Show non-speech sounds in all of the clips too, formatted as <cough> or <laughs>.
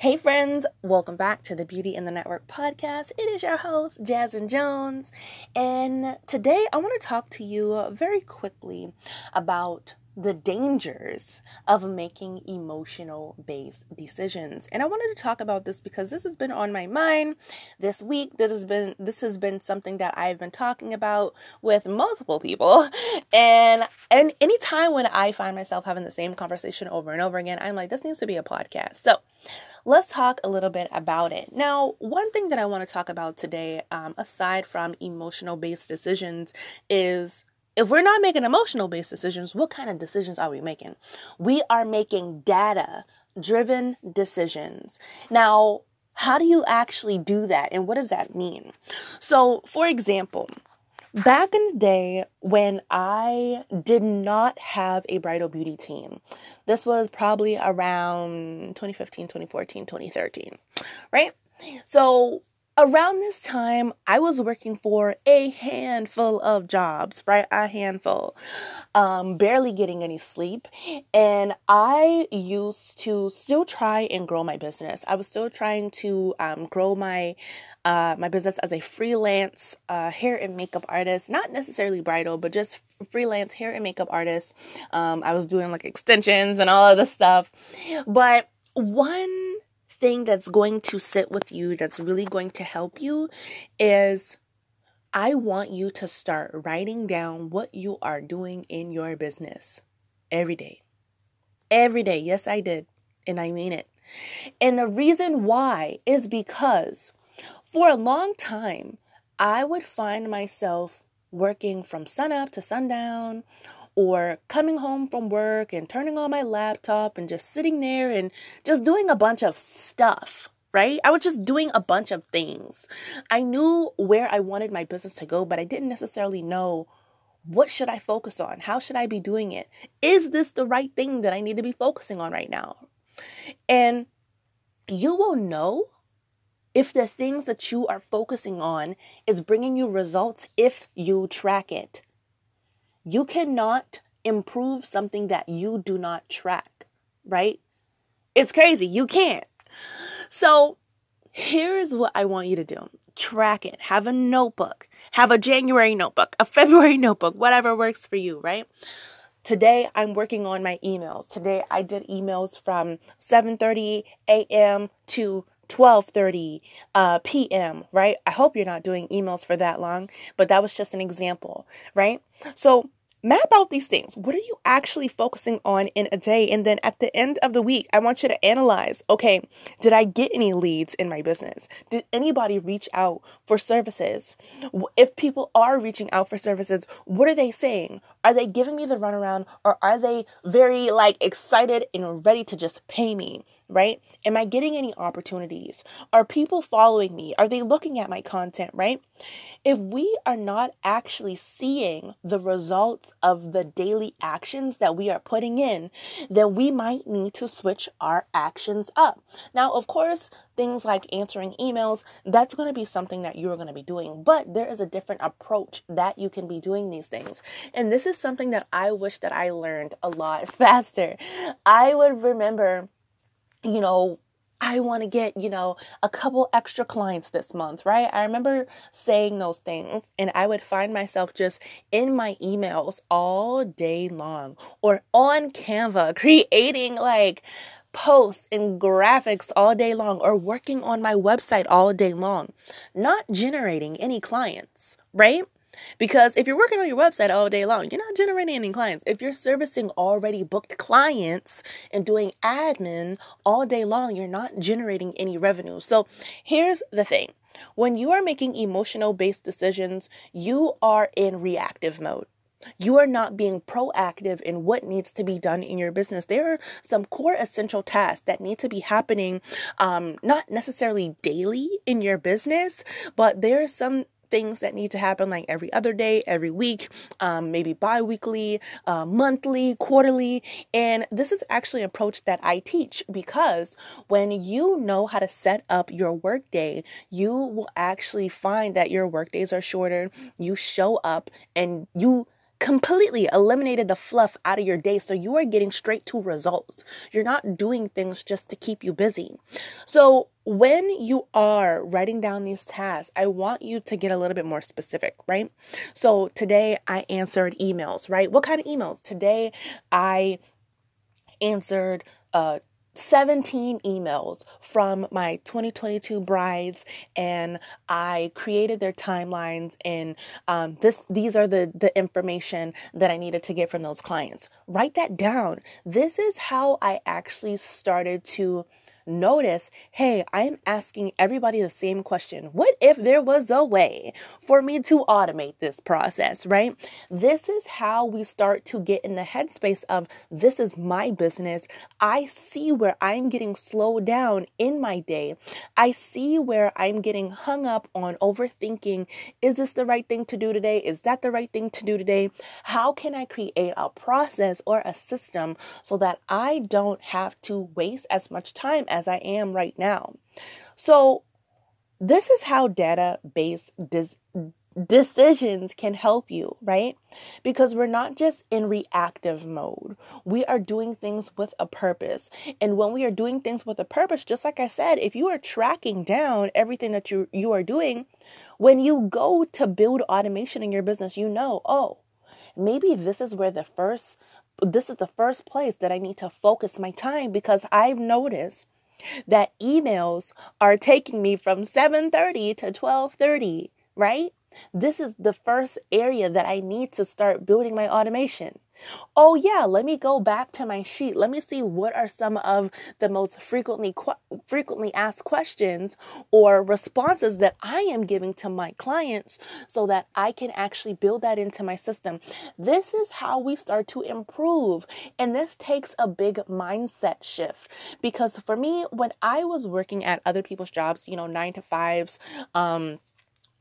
Hey, friends, welcome back to the Beauty in the Network podcast. It is your host, Jasmine Jones, and today I want to talk to you very quickly about the dangers of making emotional based decisions. And I wanted to talk about this because this has been on my mind this week. This has been this has been something that I've been talking about with multiple people. <laughs> And and anytime when I find myself having the same conversation over and over again, I'm like, this needs to be a podcast. So let's talk a little bit about it. Now, one thing that I want to talk about today, um, aside from emotional based decisions, is if we're not making emotional based decisions, what kind of decisions are we making? We are making data driven decisions. Now, how do you actually do that and what does that mean? So, for example, back in the day when I did not have a bridal beauty team, this was probably around 2015, 2014, 2013, right? So around this time, I was working for a handful of jobs, right? A handful, um, barely getting any sleep. And I used to still try and grow my business. I was still trying to um, grow my uh, my business as a freelance uh, hair and makeup artist, not necessarily bridal, but just freelance hair and makeup artist. Um, I was doing like extensions and all of this stuff. But one thing that's going to sit with you, that's really going to help you, is I want you to start writing down what you are doing in your business every day. Every day. Yes, I did. And I mean it. And the reason why is because for a long time, I would find myself working from sunup to sundown or coming home from work and turning on my laptop and just sitting there and just doing a bunch of stuff, right? I was just doing a bunch of things. I knew where I wanted my business to go, but I didn't necessarily know what should I focus on? How should I be doing it? Is this the right thing that I need to be focusing on right now? And you will know if the things that you are focusing on is bringing you results if you track it. You cannot improve something that you do not track, right? It's crazy. You can't. So, here's what I want you to do track it. Have a notebook. Have a January notebook, a <laughs> February notebook, whatever works for you, right? Today I'm working on my emails. Today I did emails from 7:30 a.m. to 12:30 uh, p.m., right? I hope you're not doing emails for that long, but that was just an example, right? So map out these things. What are you actually focusing on in a day? And then at the end of the week, I want you to analyze okay, did I get any leads in my business? Did anybody reach out for services? If people are reaching out for services, what are they saying? Are they giving me the runaround or are they very like excited and ready to just pay me? Right? Am I getting any opportunities? Are people following me? Are they looking at my content, right? If we are not actually seeing the results of the daily actions that we are putting in, then we might need to switch our actions up. Now, of course, things like answering emails, that's going to be something that you're going to be doing, but there is a different approach that you can be doing these things. And this is something that I wish that I learned a lot <laughs> faster. I would remember you know, I want to get, you know, a couple extra clients this month, right? I remember saying those things and I would find myself just in my emails all day long or on Canva <laughs> creating like posts and graphics all day long or working on my website all day long, not generating any clients, right? Because if you're working on your website all day long, you're not generating any clients. If you're servicing already booked clients and doing admin all day long, you're not generating any revenue. So here's the thing when you are making emotional based decisions, you are in reactive mode. You are not being proactive in what needs to be done in your business. There are some core essential tasks that need to be happening, um, not necessarily daily in your business, but there are some things that need to happen like every other day, every week, um, maybe bi weekly, uh, monthly, quarterly. And this is actually an approach that I teach because when you know how to set up your workday, you will actually find that your workdays are shorter. You show up and you completely eliminated the fluff out of your day so you are getting straight to results. You're not doing things just to keep you busy. So, when you are writing down these tasks, I want you to get a little bit more specific, right? So, today I answered emails, right? What kind of emails? Today I answered uh 17 emails from my 2022 brides and I created their timelines and um, this these are the the information that I needed to get from those clients. Write that down. This is how I actually started to notice hey, I'm asking everybody the same question. What if there was a way for me to automate this process, right? This is how we start to get in the headspace of this is my business. I see where I'm getting slowed down in my day. I see where I'm getting hung up on overthinking is this the right thing to do today? Is that the right thing to do today? How can I create a process or a system so that I don't have to waste as much time as as I am right now. So, this is how data based dis- decisions can help you, right? Because we're not just in reactive mode. We are doing things with a purpose. And when we are doing things with a purpose, just like I said, if you are tracking down everything that you you are doing, when you go to build automation in your business, you know, oh, maybe this is where the first this is the first place that I need to focus my time because I've noticed that emails are taking me from 7:30 to 12:30, right? This is the first area that I need to start building my automation. Oh yeah, let me go back to my sheet. Let me see what are some of the most frequently frequently asked questions or responses that I am giving to my clients so that I can actually build that into my system. This is how we start to improve. And this takes a big mindset shift because for me when I was working at other people's jobs, you know, 9 to 5s, um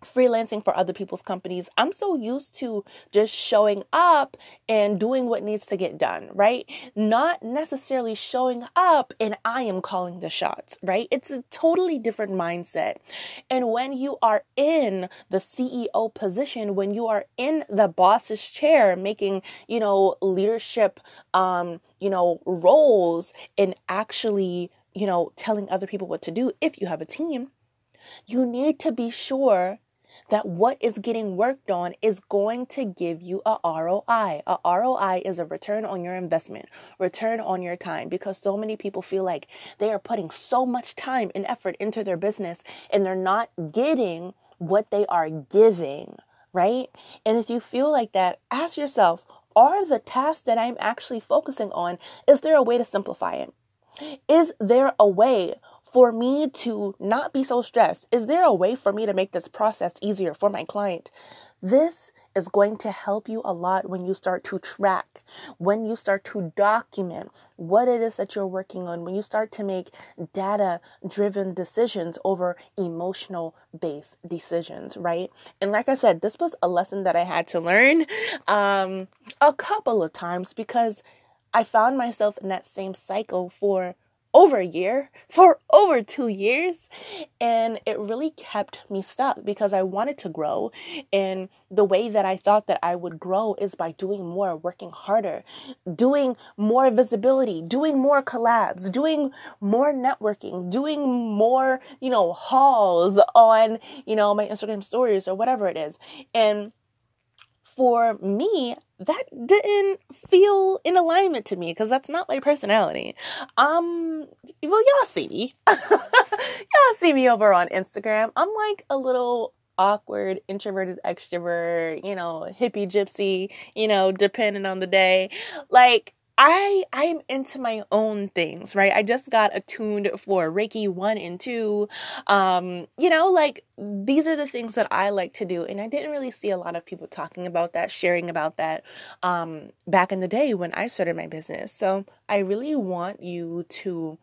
freelancing for other people's companies, I'm so used to just showing up and doing what needs to get done, right? Not necessarily showing up and I am calling the shots, right? It's a totally different mindset. And when you are in the CEO position, when you are in the boss's chair making, you know, leadership um, you know, roles and actually, you know, telling other people what to do if you have a team, you need to be sure that what is getting worked on is going to give you a ROI. A ROI is a return on your investment, return on your time, because so many people feel like they are putting so much time and effort into their business and they're not getting what they are giving, right? And if you feel like that, ask yourself, are the tasks that I'm actually focusing on, is there a way to simplify it? Is there a way for me to not be so stressed? Is there a way for me to make this process easier for my client? This is going to help you a lot when you start to track, when you start to document what it is that you're working on, when you start to make data driven decisions over emotional based decisions, right? And like I said, this was a lesson that I had to learn um, a couple of times because I found myself in that same cycle for over a year, <laughs> for over two years. And it really kept me stuck because I wanted to grow. And the way that I thought that I would grow is by doing more, working harder, doing more visibility, doing more collabs, doing more networking, doing more, you know, hauls on, you know, my Instagram stories or whatever it is. And for me, that didn't feel in alignment to me because that's not my personality. Um, well, y'all see me. <laughs> y'all see me over on Instagram. I'm like a little awkward, introverted extrovert, you know, hippie gypsy, you know, depending on the day. Like, I I'm into my own things, right? I just got attuned for Reiki 1 and 2. Um, you know, like these are the things that I like to do and I didn't really see a lot of people talking about that, sharing about that um back in the day when I started my business. So, I really want you to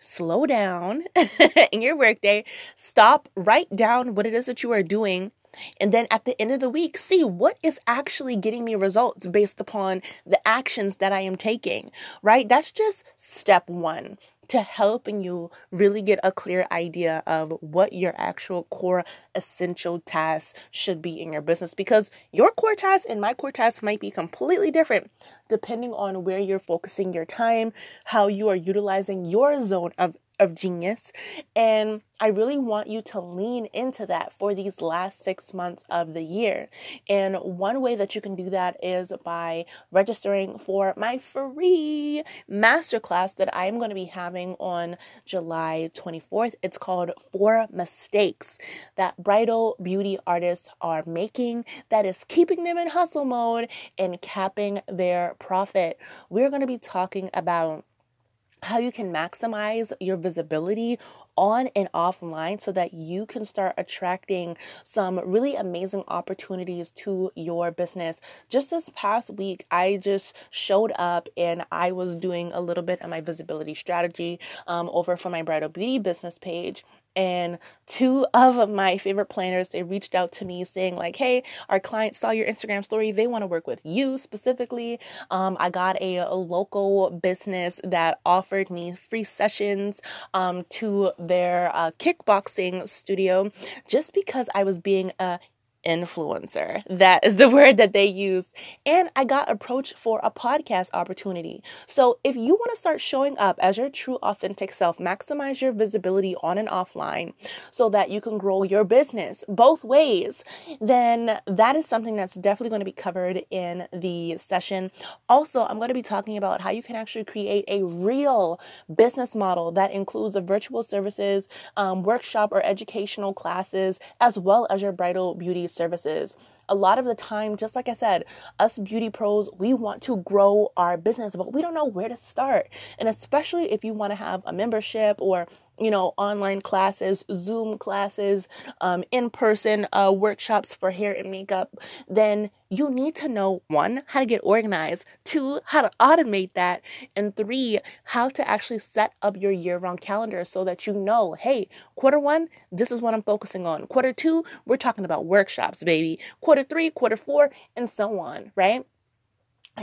slow down <laughs> in your workday, stop, write down what it is that you are doing and then at the end of the week, see what is actually getting me results based upon the actions that I am taking, right? That's just step one to helping you really get a clear idea of what your actual core essential tasks should be in your business because your core tasks and my core tasks might be completely different depending on where you're focusing your time, how you are utilizing your zone of of genius. And I really want you to lean into that for these last six months of the year. And one way that you can do that is by registering for my free masterclass that I'm going to be having on July 24th. It's called Four Mistakes That Bridal Beauty Artists Are Making that is keeping them in hustle mode and capping their profit. We're going to be talking about how you can maximize your visibility on and offline so that you can start attracting some really amazing opportunities to your business. Just this past week, I just showed up and I was doing a little bit of my visibility strategy um, over for my bridal beauty business page and two of my favorite planners they reached out to me saying like hey our client saw your instagram story. They want to work with you specifically. Um, i got a, a, local business that offered me free sessions um, to their uh, kickboxing studio just because i was being a influencer. That is the <laughs> word that they use. And I got approached for a podcast opportunity. So if you want to start showing up as your true authentic self, maximize your visibility on and offline so that you can grow your business both ways, then that is something that's definitely going to be covered in the session. Also, I'm going to be talking about how you can actually create a real business model that includes the virtual services, um, workshop, or educational classes, as well as your bridal beauty services. A lot of the time, just like I said, us beauty pros, we want to grow our business, but we don't know where to start. And especially if you want to have a membership or you know, online classes, Zoom classes, um, in person uh, workshops for hair and makeup, then you need to know one, how to get organized, two, how to automate that, and three, how to actually set up your year round calendar so that you know, hey, quarter one, this is what I'm focusing on. Quarter two, we're talking about workshops, baby. Quarter three, quarter four, and so on, right?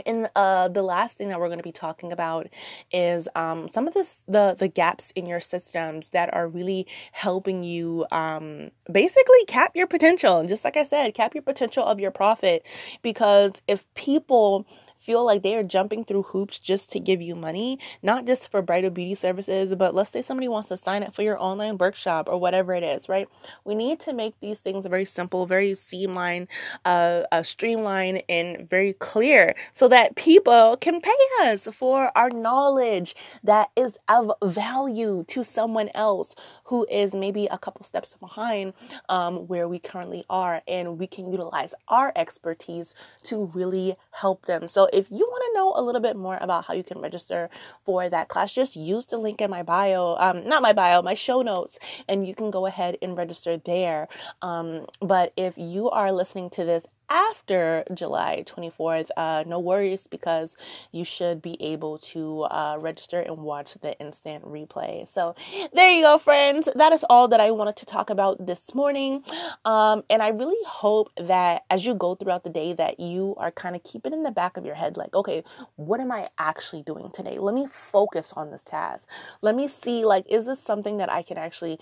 And uh, the last thing that we're going to be talking about is um, some of this, the the gaps in your systems that are really helping you um, basically cap your potential. And just like I said, cap your potential of your profit. Because if people feel like they are jumping through hoops just to give you money, not just for bridal beauty services, but let's say somebody wants to sign up for your online workshop or whatever it is, right? We need to make these things very simple, very streamlined, uh, uh, streamlined, and very clear so that people can pay us for our knowledge that is of value to someone else who is maybe a couple steps behind um, where we currently are, and we can utilize our expertise to really help them. So if you want to know a little bit more about how you can register for that class, just use the link in my bio, um, not my bio, my show notes, and you can go ahead and register there. Um, but if you are listening to this after July 24th, uh, no worries because you should be able to uh, register and watch the instant replay. So there you go, friends. That is all that I wanted to talk about this morning. Um, and I really hope that as you go throughout the day, that you are kind of keeping in the back of your head, like, okay, what am I actually doing today? Let me focus on this task. Let me see, like, is this something that I can actually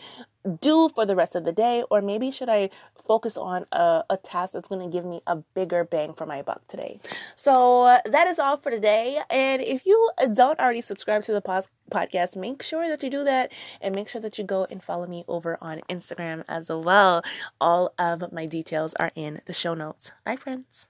do for the rest of the day? Or maybe should I focus on a, a task that's going to give me a bigger bang for my buck today? So uh, that is all for today. And if you don't already subscribe to the pos- podcast, make sure that you do that and make sure that you go and follow me over on Instagram as well. All of my details are in the show notes. Bye, friends.